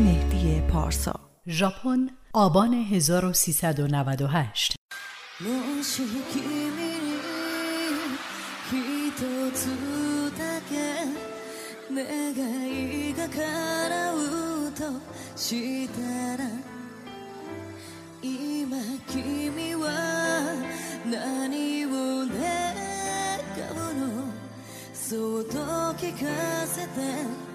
مهدی پارسا ژاپن آبان 1398 今君は何を願うのそっと聞かせて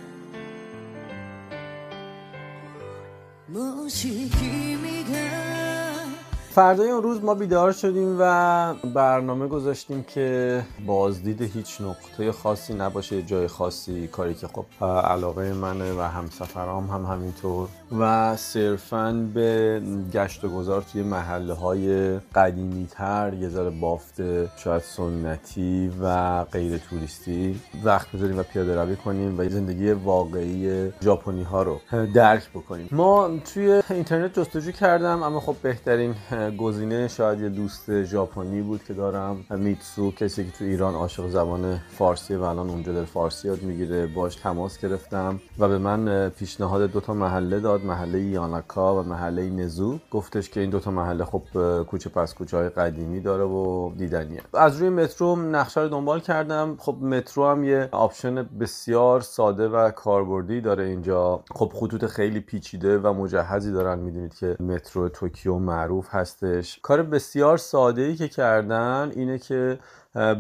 فردای اون روز ما بیدار شدیم و برنامه گذاشتیم که بازدید هیچ نقطه خاصی نباشه جای خاصی کاری که خب علاقه منه و همسفرام هم همینطور. و صرفا به گشت و گذار توی محله های قدیمی تر یه ذره بافت شاید سنتی و غیر توریستی وقت بذاریم و پیاده روی کنیم و زندگی واقعی ژاپنی ها رو درک بکنیم. ما توی اینترنت جستجو کردم اما خب بهترین گزینه شاید یه دوست ژاپنی بود که دارم. میتسو کسی که تو ایران عاشق زبان فارسی و الان اونجا در فارسی یاد می‌گیره باش تماس گرفتم و به من پیشنهاد دو تا محله داد. محله یاناکا و محله نزو. گفتش که این دو تا محله خب کوچه پس کوچه های قدیمی داره و دیدنیه. از روی مترو نقشه رو دنبال کردم. خب مترو هم یه option بسیار ساده و کاربردی داره اینجا. خب خطوط خیلی پیچیده و مجهزی دارن. می‌دونید که مترو توکیو معروف هست کار بسیار ساده ای که کردن اینه که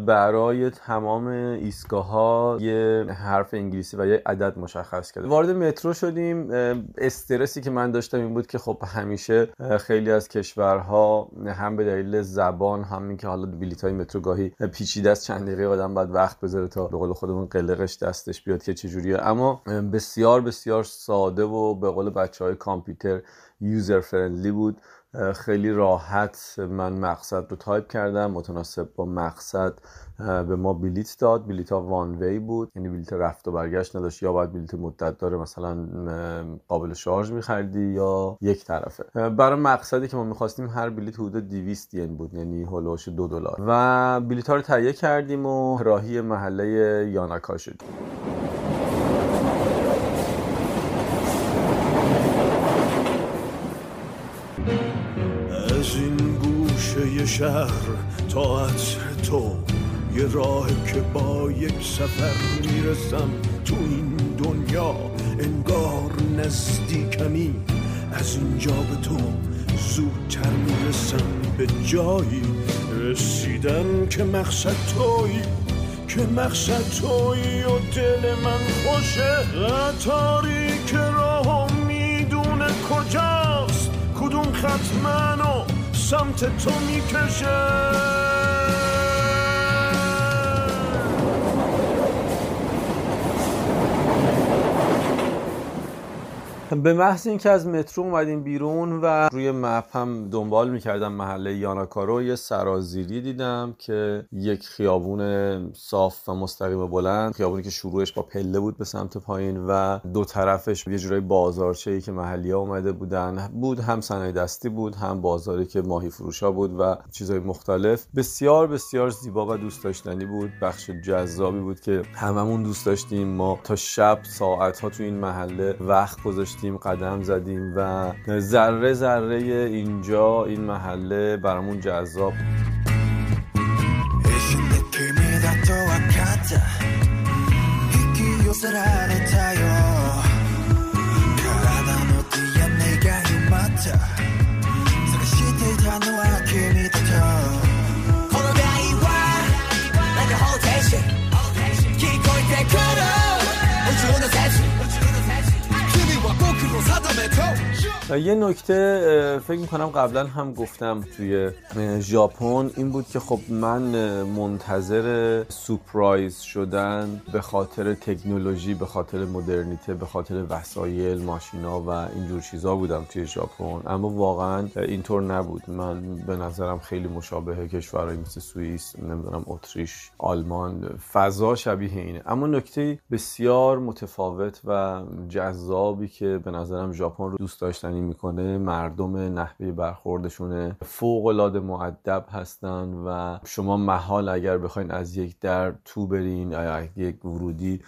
برای تمام ایستگاه ها یه حرف انگلیسی و یه عدد مشخص کرده. وارد مترو شدیم. استرسی که من داشتم این بود که خب همیشه خیلی از کشورها هم به دلیل زبان هم که حالا بلیط های مترو گاهی پیچیده است چند دقیقه آدم باید وقت بذاره تا به قول خودمون قلقش دستش بیاد که چجوریه اما بسیار بسیار ساده و به قول بچه های کامپیوتر user friendly بود. خیلی راحت من مقصد رو تایپ کردم متناسب با مقصد به ما بلیت داد. بلیت ها one way بود. یعنی بلیت رفت و برگشت نداشت. یا باید بلیت مدت داره مثلا قابل شارژ میخریدی یا یک طرفه. برای مقصدی که ما می‌خواستیم هر بلیت حدود 200 ین بود. یعنی هولوش دو دلار. و بلیت ها رو تهیه کردیم و راهی محله یاناکا شدیم. شهر تا عطر تو یه راه که با یک سفر می‌رسم تو این دنیا. انگار نزدیکمی از اینجا به تو زودتر می‌رسم. به جایی رسیدم که مقصد توی که مقصد توی و دل من خوشه. قطاری که راه می‌دونه کجاست؟ کدوم خط منو سمت تو می‌کشه به محض اینکه از مترو اومدیم بیرون و روی مپ هم دنبال می‌کردم محله یاناکارو یه سرازیری دیدم که یک خیابون صاف و مستقیم بلند خیابونی که شروعش با پله بود به سمت پایین و دو طرفش یه جورای بازارچه ای که محلی ها اومده بودن بود هم صنایع دستی بود هم بازاری که ماهی فروشا بود و چیزهای مختلف. بسیار بسیار زیبا و دوست داشتنی بود بخش جذابی بود که هممون دوست داشتیم. ما تا شب ساعت ها تو این محله وقت گذاشتیم. قدم زدیم و ذره ذره اینجا این محله برامون جذاب یه نکته فکر می‌کنم قبلا هم گفتم توی ژاپن این بود که خب من منتظر سپرایز شدن به خاطر تکنولوژی به خاطر مدرنیته به خاطر وسایل ماشینا و اینجور چیزا بودم توی ژاپن. اما واقعا اینطور نبود. من به نظرم خیلی مشابه کشورهایی مثل سوئیس نمی‌دونم اتریش آلمان فضا شبیه اینه. اما نکته بسیار متفاوت و جذابی که به نظرم ژاپن رو دوست داشتنی می‌کنه مردم نحوه برخوردشونه. فوق العاده معدب هستن و شما محال اگر بخواین از یک در تو برین یا یک ورودی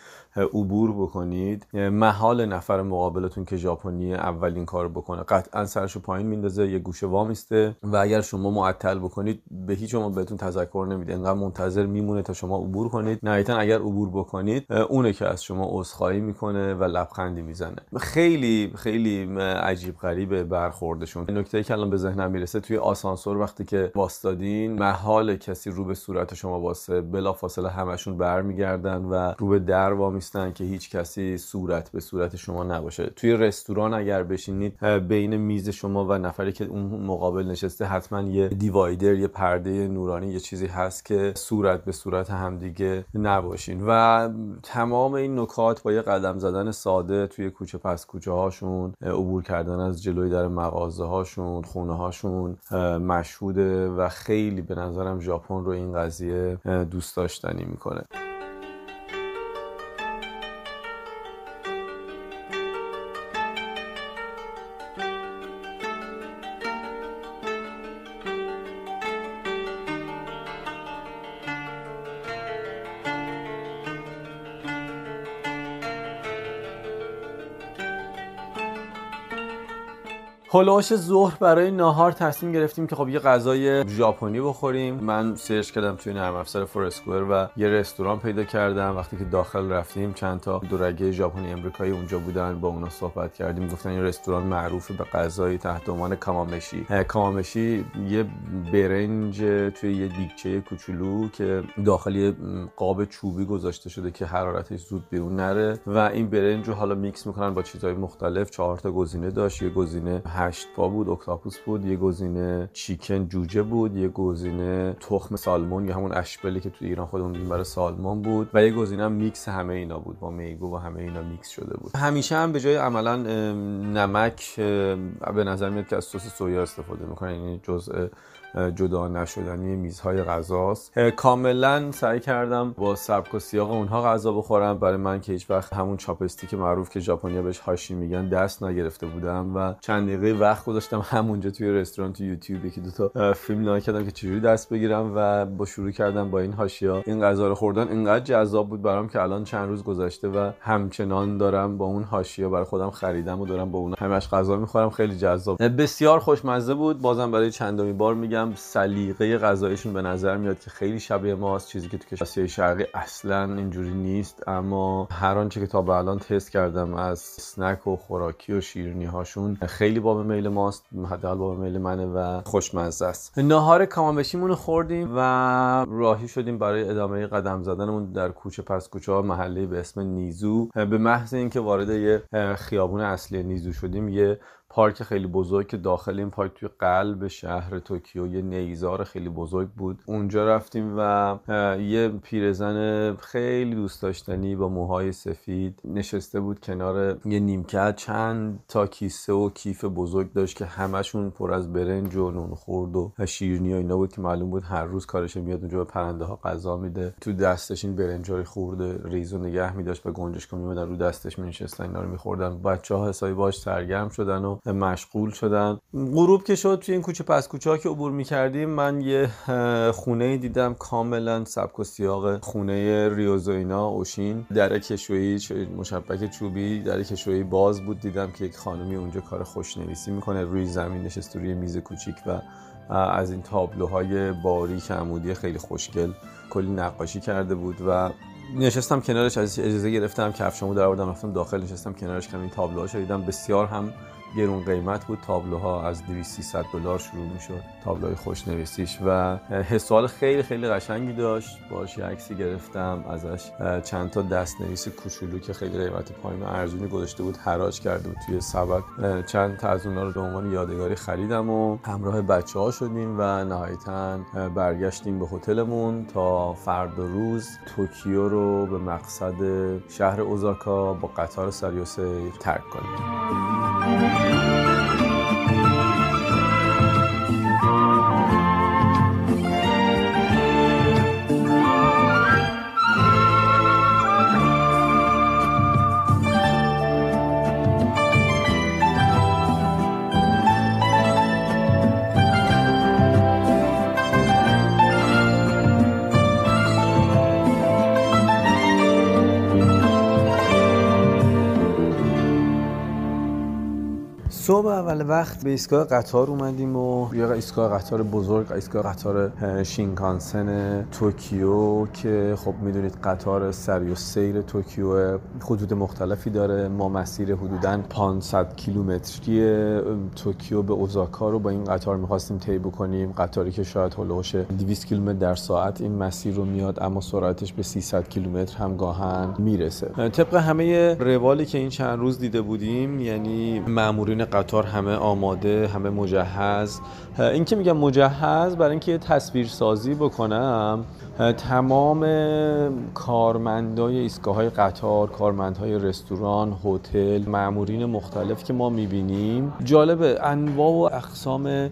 عبور بکنید. محال نفر مقابلتون که ژاپنی اولین کار بکنه. قطعا سرشو پایین میندازه یه گوشه وامیسته و اگر شما معطل بکنید به هیچ شما بهتون تذکر نمیده. انقدر منتظر میمونه تا شما عبور کنید. نهایتا اگر عبور بکنید اونه که از شما عذرخواهی می‌کنه و لبخندی می‌زنه. خیلی خیلی عجیب غریبه برخوردشون. نکته که الان به ذهنم می‌رسه توی آسانسور وقتی که واستادین محال کسی رو به صورت شما واسه بلافاصله همشون برمیگردن و رو به در وامیستن که هیچ کسی صورت به صورت شما نباشه. توی رستوران اگر بشینید بین میز شما و نفری که اون مقابل نشسته حتما یه دیوایدر یه پرده نورانی یه چیزی هست که صورت به صورت همدیگه نباشین. و تمام این نکات با یه قدم زدن ساده توی کوچه پس کوچه هاشون عبور کردن از جلوی در مغازه هاشون خونه هاشون مشهوده و خیلی به نظرم ژاپن رو این قضیه دوست داشتنی می‌کنه. حول و حوش ظهر برای ناهار تصمیم گرفتیم که خب یه غذای ژاپنی بخوریم. من search کردم توی نرم افزار Foursquare و یه رستوران پیدا کردم. وقتی که داخل رفتیم چند تا دورگه ژاپنی امریکایی اونجا بودن با اونا صحبت کردیم. گفتن این رستوران معروف به غذای تحت عنوان کامامشی. کامامشی یه برنج توی یه دیگچه کوچولو که داخل یه قاب چوبی گذاشته شده که حرارتش زود بیرون نره. و این برنج رو حالا میکس می‌کنن با چیزهای مختلف. چهار تا گزینه داشت. یه گزینه هشت پا بود octopus بود یه گزینه chicken جوجه بود یه گزینه تخم salmon یا همون اشبلی که تو ایران خودمون میگیم برای salmon بود و یه گزینه میکس همه اینا بود با میگو و همه اینا میکس شده بود. همیشه هم به جای عملا نمک به نظر میاد که از سس سویا استفاده می‌کنن یعنی جزء جدا نشدنی میزهای غذاست. کاملا سعی کردم با سبک و سیاق اونها غذا بخورم. برای من که هیچ وقت همون chopstick معروف که ژاپنیا بهش هاشی میگن دست نگرفته بودم و چند دقیقه وقت گذاشتم همونجا توی رستوران تو یوتیوب یکی دو تا فیلم نگاه کردم که چجوری دست بگیرم و با شروع کردم با این هاشیا این غذا رو خوردن اینقدر جذاب بود برام که الان چند روز گذشته و همچنان دارم با اون هاشیا برای خودم خریدم و دارم با اون همش غذا می‌خورم. خیلی جذاب. بسیار خوشمزه بود. بازم برای چندمین بار میگم سلیقه غذایشون به نظر میاد که خیلی شبیه ماست. چیزی که تو کشور آسیای شرقی اصلا اینجوری نیست اما هر آنچه که تا به الان تست کردم از سنک و خوراکی و شیرینی هاشون خیلی باب میل ماست حداقل باب میل منه و خوشمزه است. ناهار کامامشیمون رو خوردیم و راهی شدیم برای ادامه قدم زدنمون در کوچه پس کوچه ها محله به اسم نیزو. به محض اینکه وارد یه خیابون اصلی نیزو شدیم یه پارک خیلی بزرگ که داخل این پارک توی قلب شهر توکیو یه نیزار خیلی بزرگ بود. اونجا رفتیم و یه پیرزن خیلی دوست داشتنی با موهای سفید نشسته بود کنار یه نیمکت. چند تا کیسه و کیف بزرگ داشت که همشون پر از برنج و نون خورد و شیرینی و اینا بود که معلوم بود هر روز کارش میاد اونجا به پرنده ها غذا میده. تو دستش این برنجای خورده ریز و نگه میداشت و گنجشک میومدن رو دستش مینشستن اینا رو میخوردن. بچه ها حسابی باش سرگرم شدن و مشغول شدن. غروب که شد توی این کوچه پس کوچه ها که عبور می‌کردیم من یه خونه دیدم کاملا سبک و سیاق خونه ریوزوینا اوشین. در کشویی مشبک چوبی در کشویی باز بود. دیدم که یک خانمی اونجا کار خوشنویسی می‌کنه روی زمین نشست روی میز کوچیک و از این تابلوهای باریک عمودی خیلی خوشگل کلی نقاشی کرده بود و نشستم کنارش. از اجازه گرفتم کفشمو در آوردم رفتم داخل نشستم کنارش که این تابلوها بسیار هم گرون قیمت بود. تابلوها از 200 300 دلار شروع می‌شد تابلوهای خوشنویسیش و حسال خیلی خیلی قشنگی داشت. باش عکسی گرفتم ازش چند تا دستنویس کوچولو که خیلی قیمت پایین ارزونی گذاشته بود حراج کرده بود توی سبد. چند تا از اونها رو به عنوان یادگاری خریدم و همراه بچه ها شدیم و نهایتا برگشتیم به هتلمون تا فردا روز توکیو رو به مقصد شهر اوزاکا با قطار سری و سیر ترک کنیم. صبح اول وقت به ایستگاه قطار اومدیم و یه ایستگاه قطار بزرگ ایستگاه قطار شینکانسن توکیو که خب می‌دونید قطار سریع السیر توکیو خطوط مختلفی داره. ما مسیر حدودا 500 کیلومتری توکیو به اوزاکا رو با این قطار می‌خواستیم طی بکنیم. قطاری که شاید هلوش 200 کیلومتر در ساعت این مسیر رو میاد اما سرعتش به 300 کیلومتر هم گاهاً می‌رسه. طبق همه روالی که این چند روز دیده بودیم یعنی مامورین قطار همه آماده همه مجهز. این که میگم مجهز برای اینکه تصویر سازی بکنم تمام کارمندای ایستگاه های قطار کارمندهای رستوران هتل مامورین مختلف که ما می‌بینیم جالبه انواع و اقسام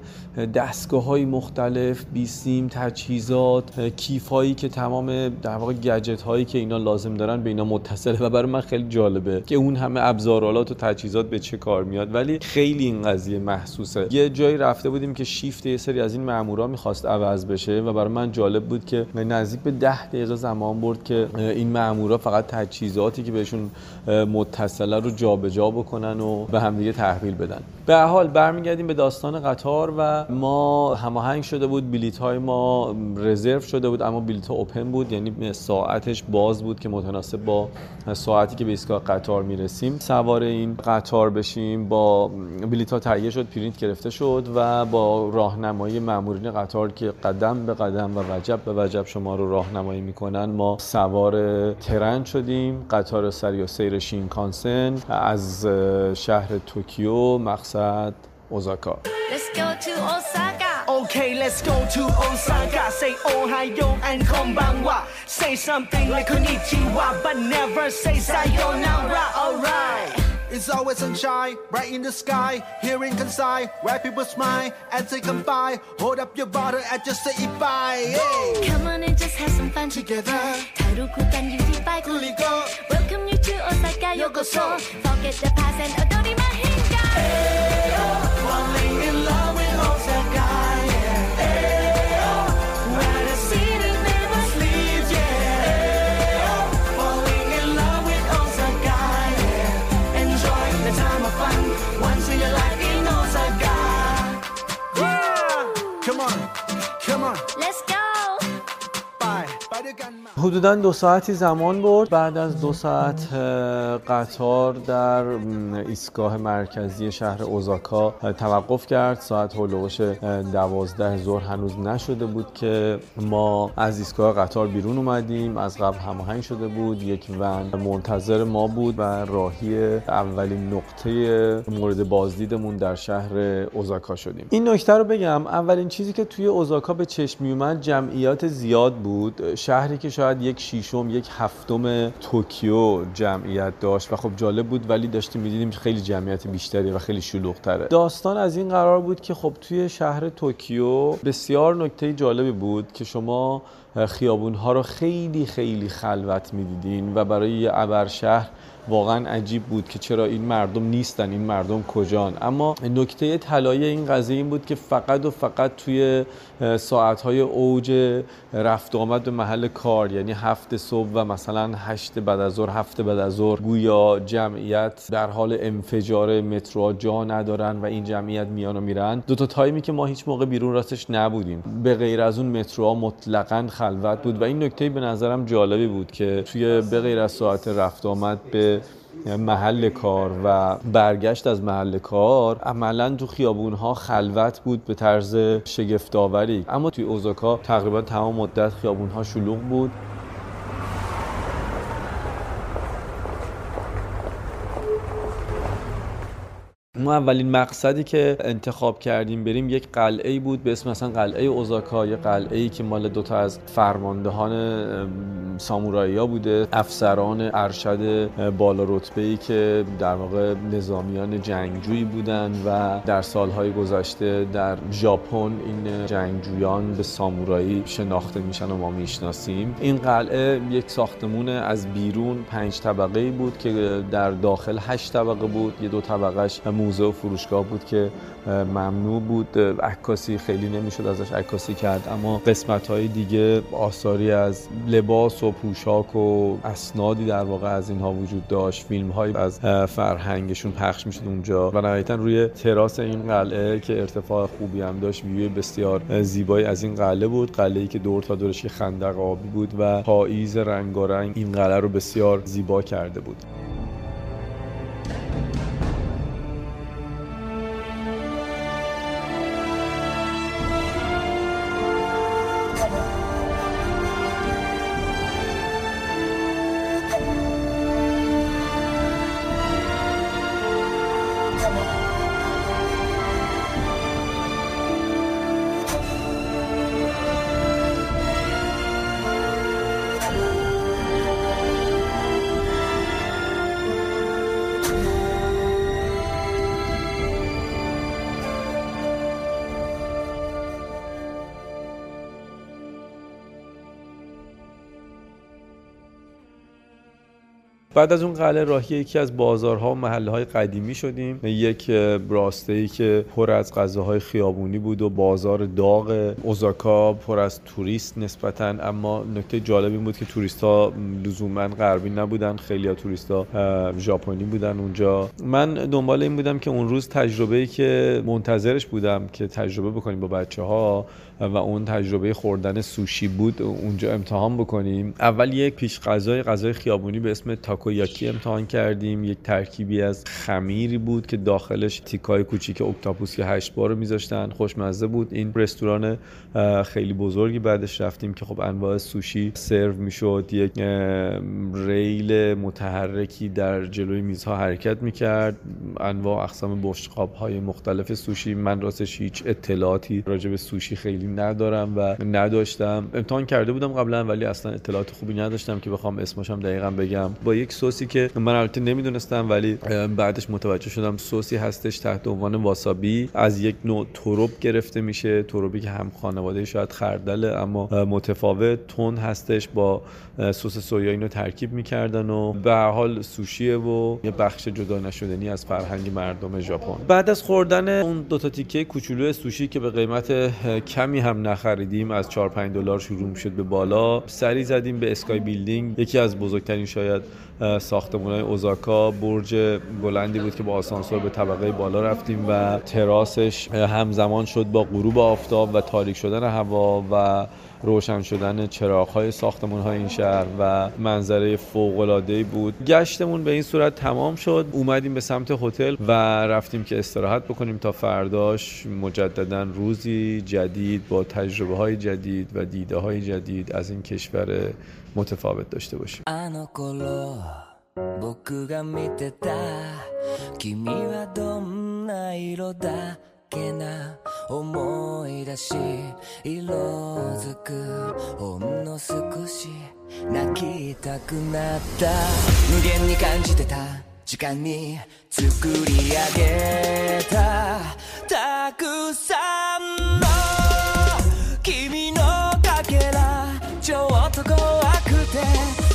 دستگاه های مختلف بیسیم تجهیزات کیف هایی که تمام در واقع گجت هایی که اینا لازم دارن به اینا متصله. و برای من خیلی جالبه که اون همه ابزارالات و تجهیزات به چه کار میاد. ولی خیلی این قضیه محسوسه. یه جایی رفته بودیم که شیفت یه سری از این مامورا می‌خواست عوض بشه و برای من جالب بود که نزدیک به ده دقیقه زمان برد که این مامورا فقط تجهیزاتی که بهشون متصله رو جابجا جا بکنن و به همدیگه تحویل بدن. به حال برمیگردیم به داستان قطار و ما هماهنگ شده بود بلیط های ما رزرو شده بود اما بلیط اوپن بود یعنی ساعتش باز بود که متناسب با ساعتی که به ایستگاه قطار می‌رسیم. سوار این قطار بشیم با بلیط ها تهیه شد پرینت گرفته شد و با راهنمایی مامورین قطار که قدم به قدم و وجب به وجب شما رو راهنمایی می‌کنن ما سوار ترن شدیم قطار سری و سیر شینکانسن از شهر توکیو مقصد اوزاکا Let's go to Osaka Okay, let's go to Osaka. Say Ohio and konbanwa. Say something like konnichiwa, but never say sayonara. Alright. It's always sunshine, bright in the sky. Here in Kansai, where people smile and say come by. Hold up your bottle and just say it bye. Hey. Come on and just have some fun Together, 다루고 당기지 말고 굴리고 Welcome you to Osaka 요코소 Forget the past and 어도리만 행가 Falling in love حدودا دو ساعتی زمان برد. بعد از دو ساعت قطار در ایستگاه مرکزی شهر اوزاکا توقف کرد. ساعت هلوش دوازده ظهر هنوز نشده بود که ما از ایستگاه قطار بیرون اومدیم. از قبل هماهنگ شده بود. یک ون منتظر ما بود و راهی اولین نقطه مورد بازدیدمون در شهر اوزاکا شدیم. این نکته رو بگم. اولین چیزی که توی اوزاکا به چشم میومد جمعیت زیاد بود. شهری که شاید یک شیشم یک هفتم توکیو جمعیت داشت و خب جالب بود ولی داشتیم می‌دیدیم خیلی جمعیت بیشتری و خیلی شلوغ‌تره. داستان از این قرار بود که خب توی شهر توکیو بسیار نکته جالبی بود که شما خیابون ها رو خیلی خیلی خلوت می‌دیدین و برای یه ابر شهر واقعا عجیب بود که چرا این مردم نیستن این مردم کجان. اما نکته طلایی این قضیه این بود که فقط و فقط توی ساعتهای اوج رفت و آمد به محل کار یعنی هفت صبح و مثلا هشت بعد از ظهر هفت بعد از ظهر گویا جمعیت در حال انفجار مترو جا ندارن و این جمعیت میان و میرن. دو تا تایمی که ما هیچ موقع بیرون راستش نبودیم. به غیر از اون متروها مطلقا خلوت بود و این نکته به نظرم جالبی بود که توی به غیر از ساعت رفت آمد به محل کار و برگشت از محل کار عملا تو خیابون ها خلوت بود به طرز شگفتآوری. اما توی اوزاکا تقریبا تمام مدت خیابون ها شلوغ بود. ما اولین مقصدی که انتخاب کردیم بریم یک قلعه ای بود به اسم مثلا قلعه اوزاکا یه قلعه ای که مال دوتا از فرماندهان سامورایی بوده افسران ارشد بالا رتبه ای که در واقع نظامیان جنگجویی بودن و در سالهای گذشته در ژاپن این جنگجویان به سامورایی شناخته میشن و ما می‌شناسیم. این قلعه یک ساختمون از بیرون پنج طبقه ای بود که در داخل هشت طبقه بود. یه دو طبقهش موزه و فروشگاه بود که ممنوع بود. عکاسی خیلی نمی‌شد ازش عکاسی کرد اما قسمت های دیگه آثاری از لباس و پوشاک و اسنادی در واقع از اینها وجود داشت. فیلم های از فرهنگشون پخش می‌شد اونجا. و نهایتا روی تراس این قلعه که ارتفاع خوبی هم داشت ویوی بسیار زیبایی از این قلعه بود. قلعه ای که دور تا دورش خندق آبی بود و پاییز رنگارنگ این قلعه رو بسیار زیبا کرده بود. بعد از اون قلعه راهی یکی از بازارها و محله های قدیمی شدیم. یک راسته ای که پر از غذاهای خیابونی بود و بازار داغ اوزاکا پر از توریست نسبتا. اما نکته جالب این بود که توریست ها لزوما غربی نبودن خیلی ها توریست ها ژاپنی بودن اونجا. من دنبال این بودم که اون روز تجربه ای که منتظرش بودم که تجربه بکنیم با بچه ها و اون تجربه خوردن سوشی بود اونجا امتحان بکنیم. اول یک پیش غذای غذای خیابونی به اسم تاکویاکی امتحان کردیم. یک ترکیبی از خمیری بود که داخلش تیکای کوچیک اکتاپوس که هشت بار میذاشتن. خوشمزه بود. این رستوران خیلی بزرگی بعدش رفتیم که خب انواع سوشی سرو می‌شد. یک ریل متحرکی در جلوی میزها حرکت می‌کرد. انواع اقسام بشقاب های مختلف سوشی. من راستش هیچ اطلاعاتی راجع به سوشی خیلی ندارم و نداشتم. امتحان کرده بودم قبلا ولی اصلا اطلاعات خوبی نداشتم که بخوام اسمش هم دقیقا بگم. با یک سوسی که من البته نمی‌دونستم ولی بعدش متوجه شدم سوسی هستش تحت عنوان واسابی. از یک نوع تروب گرفته میشه. تروبی که هم خانواده شاید خردله اما متفاوت تون هستش با سس سویا اینو ترکیب می‌کردن و به هر حال سوشیه و یه بخش جدا نشدنی از فرهنگ مردم ژاپن. بعد از خوردن اون دو تا تیکه کوچولو سوشی که به قیمت کمی هم نخریدیم از 4 5 دلار شروع شد به بالا. سری زدیم به Sky Building یکی از بزرگترین شاید ساختمان های اوزاکا. برج بلندی بود که با آسانسور به طبقه بالا رفتیم و تراسش همزمان شد با غروب آفتاب و تاریک شدن هوا و روشن شدن چراغ های ساختمون های این شهر و منظره فوق العاده بود گشتمون به این صورت تمام شد اومدیم به سمت هتل و رفتیم که استراحت بکنیم تا فرداش مجددا روزی جدید با تجربه های جدید و دیده های جدید از این کشور متفاوت داشته باشیم あの頃僕が見てた君はどんな色だっけな 思い出し色づくほんの少し泣きたくなった無限に感じてた時間に作り上げたたくさんの君のかけらちょっと怖くて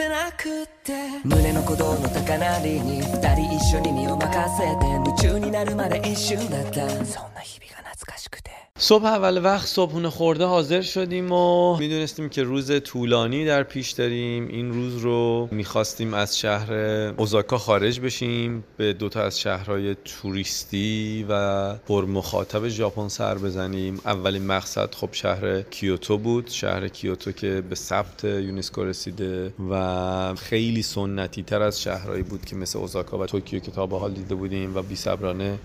せなくて。胸の鼓動の高鳴りに二人一緒に身を任せて夢中になるまで一瞬だった。そんな日々が懐かしくて。صبح اول وقت صبحونه خورده حاضر شدیم و می‌دونستیم که روز طولانی در پیش داریم. این روز رو می‌خواستیم از شهر اوزاکا خارج بشیم. به دوتا از شهرهای توریستی و پر مخاطب ژاپن سر بزنیم. اولین مقصد خب شهر کیوتو بود. شهر کیوتو که به ثبت یونسکو رسیده و خیلی سنتی تر از شهرهایی بود که مثل اوزاکا و توکیو که تا حال دیده بودیم و بی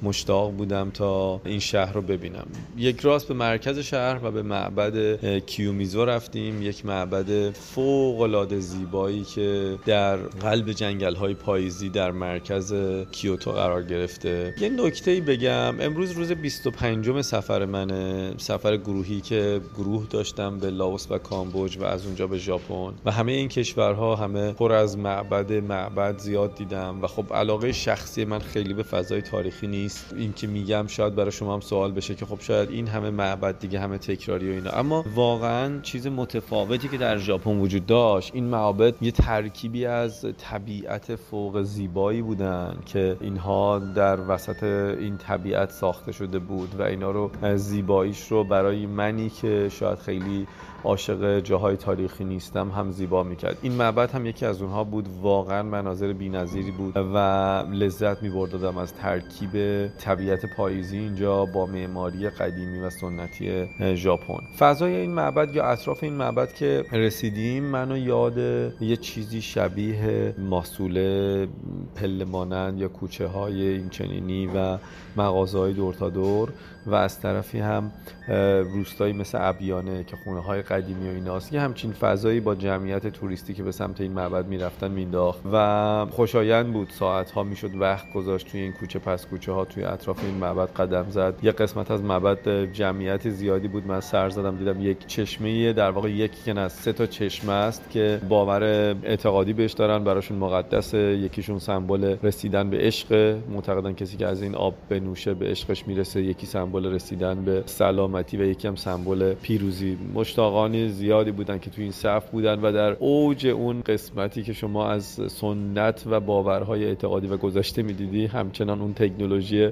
مشتاق بودم تا این شهر رو ببینم. یک راست به مرکز شهر و به معبد کیومیزو رفتیم. یک معبد فوق العاده زیبایی که در قلب جنگل های پاییزی در مرکز کیوتو قرار گرفته. یه نکته ای بگم امروز روز 25 سفر منه. سفر گروهی که گروه داشتم به لاوس و کامبوج و از اونجا به ژاپن. و همه این کشورها همه پر از معبد معبد زیاد دیدم. و خب علاقه شخصی من خیلی به فضای تاریخی نیست. این که میگم شاید برای شما هم سوال بشه که خب شاید این همه معبد دیگه همه تکراری و اینا. اما واقعا چیز متفاوتی که در ژاپن وجود داشت این معابد یه ترکیبی از طبیعت فوق زیبایی بودن که اینها در وسط این طبیعت ساخته شده بود و اینا رو زیباییش رو برای منی که شاید خیلی عاشق جاهای تاریخی نیستم هم زیبا می‌کرد. این معبد هم یکی از اونها بود. واقعا مناظر بی‌نظیری بود و لذت میبردادم از ترکیب طبیعت پاییزی اینجا با معماری قدیمی و سنتی ژاپن. فضای این معبد یا اطراف این معبد که رسیدیم منو یاد یه چیزی شبیه ماسوله پله مانند یا کوچه های این چنینی و مغازه های دور تا دور و از طرفی هم روستایی مثل ابیانه که خونه های قدیمی و ایناست یه همچین فضایی با جمعیت توریستی که به سمت این معبد می‌رفتن مینداخت و خوشایند بود. ساعت ها می‌شد وقت گذاشت توی این کوچه پس کوچه ها توی اطراف این معبد قدم زد. یه قسمت از معبد جمعیت زیادی بود. من سر زدم دیدم یک چشمه در واقع یکی که نه سه تا چشمه است که باور اعتقادی بهش دارن براشون مقدس یکیشون سمبل رسیدن به عشق. معتقدن کسی که از این آب بنوشه به عشقش می‌رسه یکی سمبل رسیدن به سلامتی و یکی هم سمبل پیروزی. مشتاقان زیادی بودن که تو این صف بودن و در اوج اون قسمتی که شما از سنت و باورهای اعتقادی و گذشته می‌دیدی همچنان اون تکنولوژی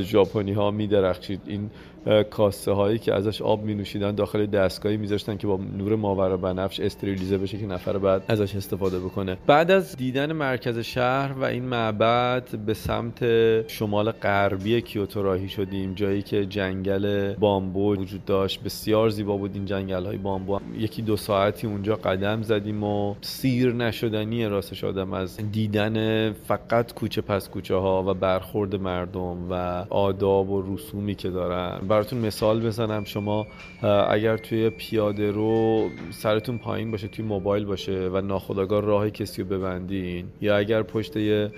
ژاپنی ها میدرخشید. این کاسه هایی که ازش آب می نوشیدن داخل دستگاهی میذاشتن که با نور ماورا بنفش استریلیزه بشه که نفر بعد ازش استفاده بکنه. بعد از دیدن مرکز شهر و این معبد به سمت شمال غربی کیوتو راهی شدیم جایی که جنگل بامبو وجود داشت. بسیار زیبا بود این جنگل های بامبو. یکی دو ساعتی اونجا قدم زدیم و سیر نشدنی راستش آدم از دیدن فقط کوچه پس کوچه ها و برخورد مردم و آداب و رسومی که دارن براتون مثال بزنم. شما اگر توی پیاده رو سرتون پایین باشه توی موبایل باشه و ناخداگاه راه کسی رو ببندین یا اگر پشت یه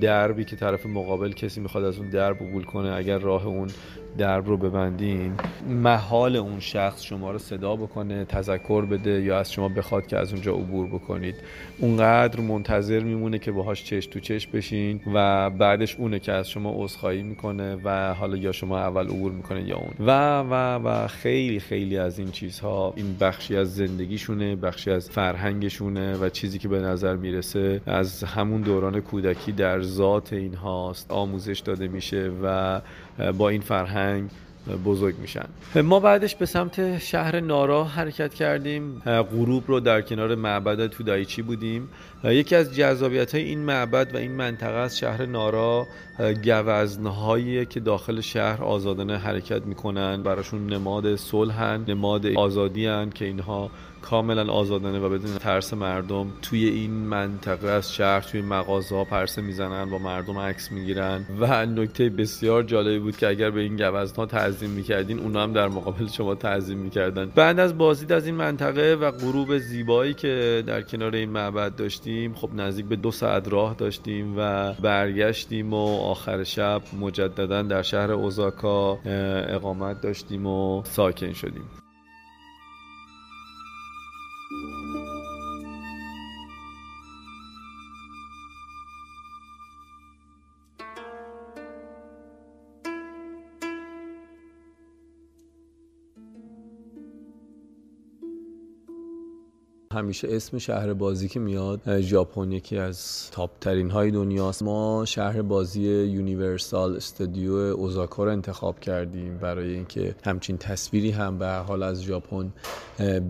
دربی که طرف مقابل کسی می‌خواد از اون درب عبور کنه اگر راه اون درب رو ببندین محال اون شخص شما رو صدا بکنه تذکر بده یا از شما بخواد که از اونجا عبور بکنید. اونقدر منتظر میمونه که باهاش چش تو چش بشین و بعدش اونه که از شما عذرخواهی می‌کنه و حالا یا شما اول عبور می‌کنه یا اون. و و و خیلی خیلی از این چیزها این بخشی از زندگیشونه بخشی از فرهنگشونه و چیزی که به نظر می‌رسه از همون دوران کودکی در ذات اینهاست آموزش داده میشه و با این فرهنگ بزرگ میشن. ما بعدش به سمت شهر نارا حرکت کردیم. غروب رو در کنار معبد تودایچی بودیم. یکی از جذابیت های این معبد و این منطقه از شهر نارا گوزنهایی که داخل شهر آزادانه حرکت می‌کنن. براشون نماد صلحن نماد آزادی هن که اینها کاملا آزادانه و بدون ترس مردم توی این منطقه از شهر توی مغازه ها پرسه می‌زنن با مردم عکس می‌گیرن. و نکته بسیار جالبی بود که اگر به این گوزن ها تعظیم می‌کردین اونا هم در مقابل شما تعظیم می‌کردن. بعد از بازدید از این منطقه و غروب زیبایی که در کنار این معبد داشتیم خب نزدیک به دو ساعت راه داشتیم و برگشتیم و آخر شب مجددا در شهر اوزاکا اقامت داشتیم و ساکن شدیم. همیشه اسم شهر بازی که میاد ژاپن یکی از top ترین های دنیاست. ما شهر بازی Universal Studio اوزاکا رو انتخاب کردیم برای اینکه همچین تصویری هم به هر حال از ژاپن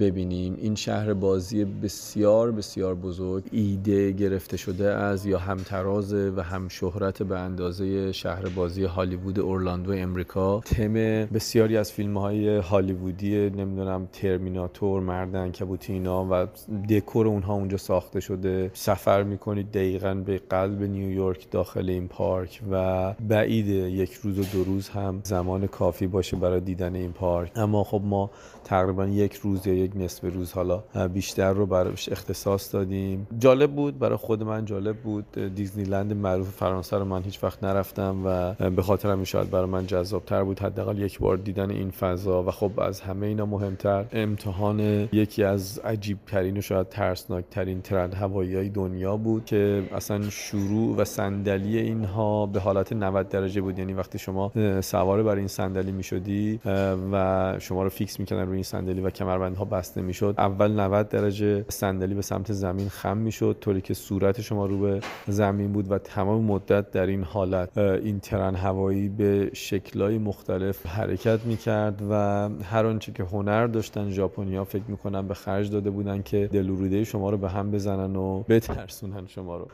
ببینیم. این شهر بازی بسیار بسیار بزرگ ایده گرفته شده از یا همتراز و هم شهرت به اندازه شهر بازی هالیوود اورلاندو امریکا. تم بسیاری از فیلم های هالیوودی نمی‌دونم Terminator مرد عنکبوتی اینا و دکور اونها اونجا ساخته شده. سفر می‌کنید دقیقا به قلب نیویورک داخل این پارک و بعید یک روز و دو روز هم زمان کافی باشه برای دیدن این پارک. اما خب ما تقریبا یک روز یا یک نصف روز حالا بیشتر رو براش اختصاص دادیم. جالب بود برای خود من جالب بود. دیزنی لند معروف فرانسه رو من هیچ وقت نرفتم و به خاطر همین شاید برای من جذابتر بود. حداقل یک بار دیدن این فضا و خب از همه اینا مهمتر. امتحان یکی از عجیب ترین و شاید ترسناک ترین ترند هوایی دنیا بود که اصلا شروع و صندلی اینها به حالت 90 درجه بود. یعنی وقتی شما سوار بر این صندلی می شدی و شما رو فیکس می‌کردن روی این صندلی و کمربندها بسته می‌شد. اول 90 درجه صندلی به سمت زمین خم می‌شد طوری که صورت شما رو به زمین بود و تمام مدت در این حالت این ترن هوایی به شکلهای مختلف حرکت می‌کرد و هر آنچه که هنر داشتن ژاپنیا فکر می‌کنم به خرج داده بودن که دلوروده شما رو به هم بزنن و بترسونن شما رو.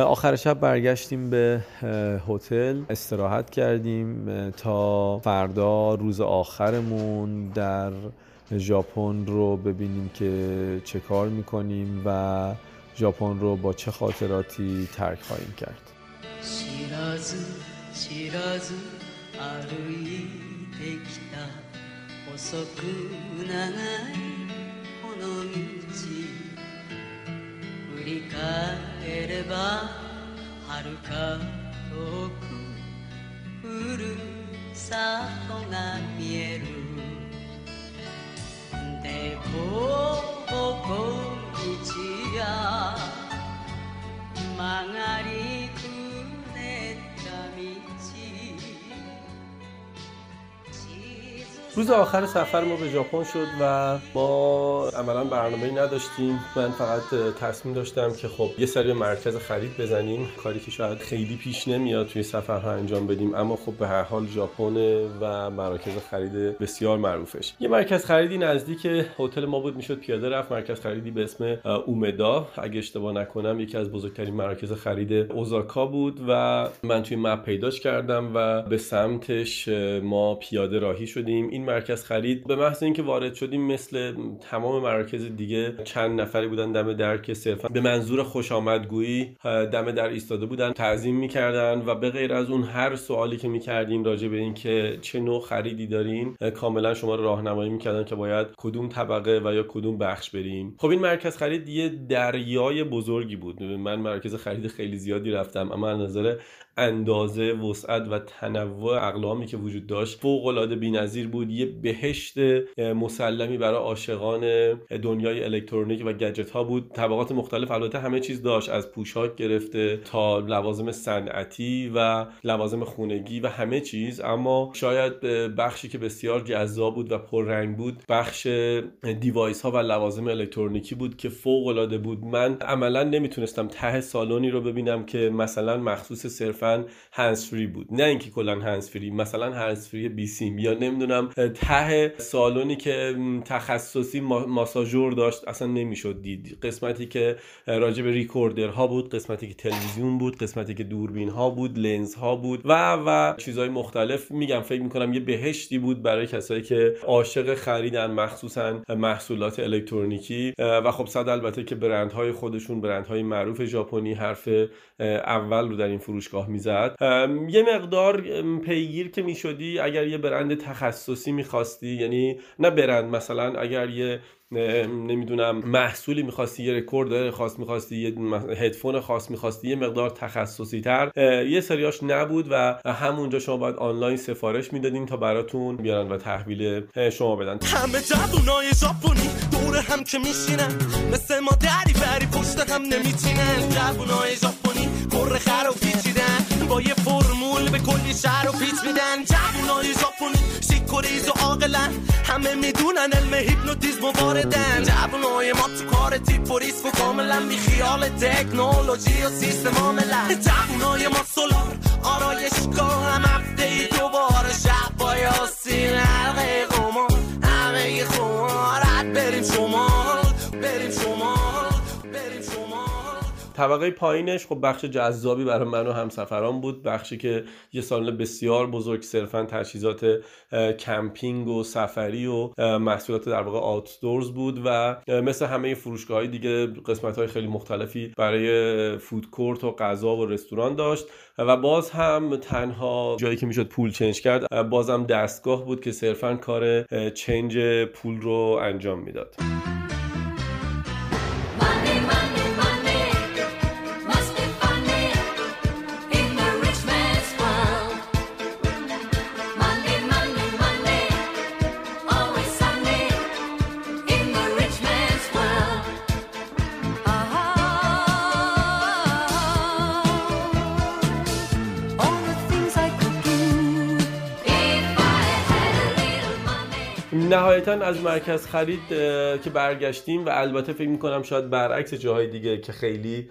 آخر شب برگشتیم به هتل. استراحت کردیم تا فردا روز آخرمون در ژاپن رو ببینیم که چه کار می‌کنیم و ژاپن رو با چه خاطراتی ترک خواهیم کرد. ればはるか遠くふるさとが見える。でこぼこ道や曲が روز آخر سفر ما به ژاپن شد و ما عملا برنامه نداشتیم. من فقط تصمیم داشتم که خب یه سری مرکز خرید بزنیم. کاری که شاید خیلی پیش نمیاد توی سفرها انجام بدیم. اما خب به هر حال ژاپن و مراکز خرید بسیار معروفش. یه مرکز خریدی نزدیک هتل ما بود می‌شد پیاده رفت. مرکز خریدی به اسم اومدا. اگه اشتباه نکنم یکی از بزرگترین مراکز خرید اوزاکا بود و من توی مپ پیداش کردم و به سمتش ما پیاده راهی شدیم. مرکز خرید. به محض اینکه وارد شدیم مثل تمام مراکز دیگه چند نفری بودن دم در که صرفا. به منظور خوش آمدگویی دم در ایستاده بودن تعظیم می‌کردن و به غیر از اون هر سوالی که می‌کردیم راجع به اینکه چه نوع خریدی دارین کاملا شما رو راهنمایی می‌کردن که باید کدوم طبقه و یا کدوم بخش بریم. خب این مرکز خرید یه دریای بزرگی بود. من مرکز خرید خیلی زیادی رفتم اما از نظر اندازه وسعت و تنوع اقلامی که وجود داشت فوق العاده بی‌نظیر بود. یه بهشت مسلمی برای عاشقان دنیای الکترونیک و گجت ها بود. طبقات مختلف البته همه چیز داشت. از پوشاک گرفته تا لوازم صنعتی و لوازم خونگی و همه چیز. اما شاید بخشی که بسیار جذاب بود و پررنگ بود بخش device ها و لوازم الکترونیکی بود که فوق العاده بود. من عملا نمی‌تونستم ته سالونی رو ببینم که مثلا مخصوص صرف صرفا hands-free بود. نه اینکه کلا hands-free مثلا hands-free بی سیم یا نمی‌دونم ته سالونی که تخصصی ماساژور داشت اصلا نمی‌شد دید. قسمتی که راجع به ریکوردرها بود قسمتی که تلویزیون بود قسمتی که دوربین ها بود لنز ها بود و و چیزهای مختلف. میگم فکر می‌کنم یه بهشتی بود برای کسایی که عاشق خریدن مخصوصا محصولات الکترونیکی. و خب صد البته که برندهای خودشون برندهای معروف ژاپنی حرف اول رو در این فروشگاه می‌زد. یه مقدار پیگیر که می‌شدی اگر یه برند تخصصی می‌خواستی یعنی نه برند مثلا اگر یه نمی‌دونم محصولی می‌خواستی یه رکورد خاص می‌خواستی یه هدفون خاص می‌خواستی یه مقدار تخصصی تر یه سریاش نبود و همونجا شما باید آنلاین سفارش می‌دادین تا براتون بیارن و تحویل شما بدن. همه جوونای ژاپنی هم که میشینن. مثل ما دری بری پشت هم نمیچینن. جوونای ژاپنی کره خر و پیچیدن. با یه فرمول به کلی شهر و پیچ میدن. جوونای ژاپنی شیک و عاقلن. همه می‌دونن علم هیپنوتیزم واردن. جوونای ما تو کار تیپ و ریسک و کاملا تکنولوژی و سیستم عاملن. جوونای ما سولار آرایشگاهم هفته ای دوباره شب با یاسین حلقه خمارت بریم طبقه پایینش خب بخش جذابی برای من و همسفران بود. بخشی که یه سالن بسیار بزرگ صرفا تجهیزات کمپینگ و سفری و محصولات در واقع آوتدورز بود و مثل همه فروشگاه های دیگه قسمت های خیلی مختلفی برای فود کورت و غذا و رستوران داشت. و باز هم تنها جایی که می‌شد پول چنج کرد بازم دستگاه بود که صرفا کار چنج پول رو انجام می‌داد. مرکز خرید که برگشتیم و البته فکر می‌کنم شاید برعکس جاهای دیگه که خیلی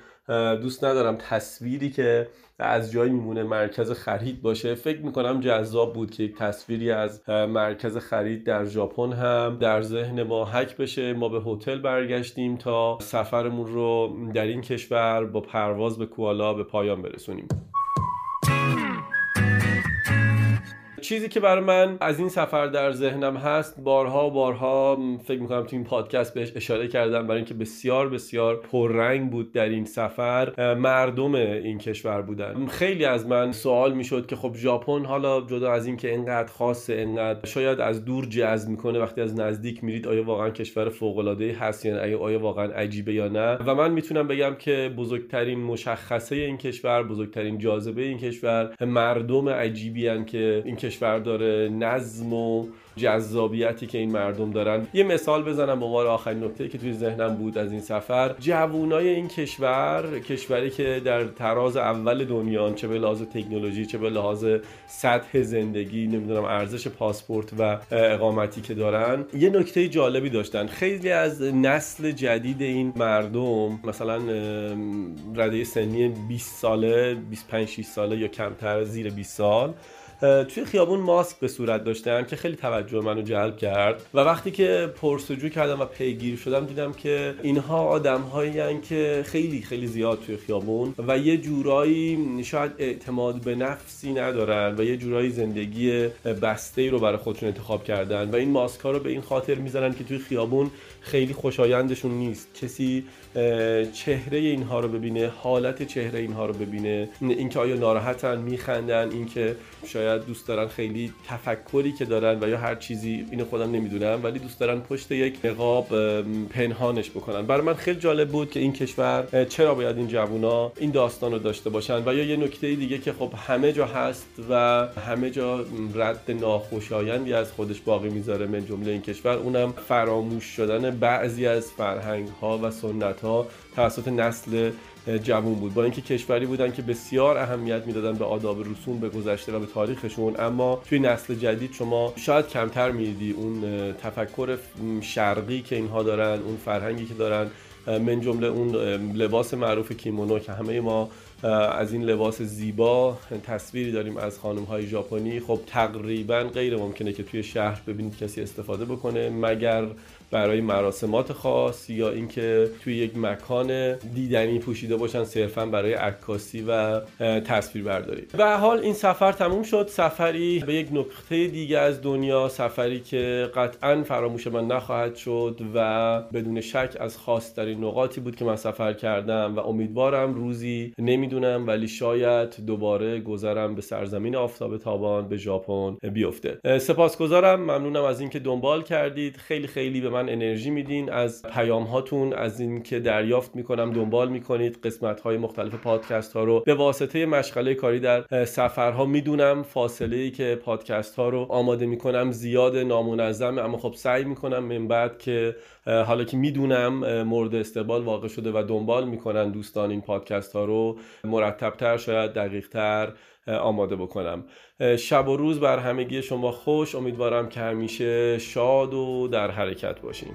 دوست ندارم تصویری که از جایی میمونه مرکز خرید باشه. فکر می‌کنم جذاب بود که یک تصویری از مرکز خرید در ژاپن هم در ذهن ما حک بشه. ما به هتل برگشتیم تا سفرمون رو در این کشور با پرواز به کوالا به پایان برسونیم. چیزی که برای من از این سفر در ذهنم هست بارها بارها فکر می‌کنم تو این پادکست بهش اشاره کردم برای اینکه بسیار بسیار پررنگ بود در این سفر. مردم این کشور بودن. خیلی از من سوال می‌شد که خب ژاپن حالا جدا از اینکه انقدر خاصه انقدر شاید از دور جذب می‌کنه وقتی از نزدیک میرید آیا واقعا کشور فوق العاده هست یا نه؟ آیا واقعا عجیبه یا نه؟ و من می‌تونم بگم که بزرگترین مشخصه این کشور بزرگترین جاذبه این کشور مردم عجیبی هن که این کشور داره نظم و جذابیتی که این مردم دارن. یه مثال بزنم به عنوان آخرین نکته که توی ذهنم بود از این سفر. جوونای این کشور کشوری که در تراز اول دنیا چه به لحاظ تکنولوژی چه به لحاظ سطح زندگی نمی‌دونم ارزش پاسپورت و اقامتی که دارن یه نکته جالبی داشتن. خیلی از نسل جدید این مردم مثلا رده سنی 20 ساله 25 6 ساله یا کمتر زیر 20 سال توی خیابون ماسک به صورت داشتن که خیلی توجه منو جلب کرد و وقتی که پرسجو کردم و پیگیر شدم دیدم که اینها آدم که خیلی خیلی زیاد توی خیابون و یه جورایی شاید اعتماد به نفسی ندارن و یه جورایی زندگی بسته ای رو برای خودشون انتخاب کردن و این ماسک ها رو به این خاطر می‌زنن که توی خیابون خیلی خوشایندشون نیست. کسی چهره اینها رو ببینه حالت چهره اینها رو ببینه اینکه آیا ناراحتن میخندن اینکه شاید دوست دارن خیلی تفکری که دارن و یا هر چیزی اینو خودم نمی‌دونم ولی دوست دارن پشت یک نقاب پنهانش بکنن. برای من خیلی جالب بود که این کشور چرا باید این جوونا این داستان رو داشته باشن و یا یه نکته دیگه که خب همه جا هست و همه جا رد ناخوشایندی از خودش باقی می‌ذاره من جمله این کشور. اونم فراموش شدن بعضی از فرهنگ ها و سنت ها توسط نسل جوون بود. با اینکه کشوری بودن که بسیار اهمیت می‌دادن به آداب رسوم به گذشته و به تاریخشون. اما توی نسل جدید شما شاید کمتر می‌دیدی اون تفکر شرقی که اینها دارن اون فرهنگی که دارن. من جمله اون لباس معروف کیمونو که همه ما از این لباس زیبا تصویری داریم از خانم های ژاپنی. خب تقریبا غیر ممکنه که توی شهر ببینید کسی استفاده بکنه مگر برای مراسمات خاص یا اینکه توی یک مکان دیدنی پوشیده باشن صرفا برای عکاسی و تصویر برداری. و حال این سفر تموم شد. سفری به یک نقطه دیگه از دنیا سفری که قطعا فراموش من نخواهد شد و بدون شک از خاصترین نقاطی بود که من سفر کردم و امیدوارم روزی نمی‌دونم ولی شاید دوباره گذرم به سرزمین آفتاب تابان به ژاپن بیفته. سپاسگزارم. ممنونم از اینکه دنبال کردید. خیلی خیلی به من انرژی میدین. از پیام هاتون از اینکه دریافت می‌کنم دنبال می‌کنید. قسمت های مختلف پادکست ها رو به واسطه مشغله کاری در سفرها می‌دونم. فاصله ای که پادکست ها رو آماده می‌کنم زیاد نامنظمه اما خب سعی می‌کنم من بعد که حالا که می‌دونم مورد استقبال واقع شده و دنبال می‌کنن دوستان این پادکست ها رو مرتبتر شاید دقیقتر آماده بکنم. شب و روز بر همگی شما خوش. امیدوارم که همیشه شاد و در حرکت باشیم.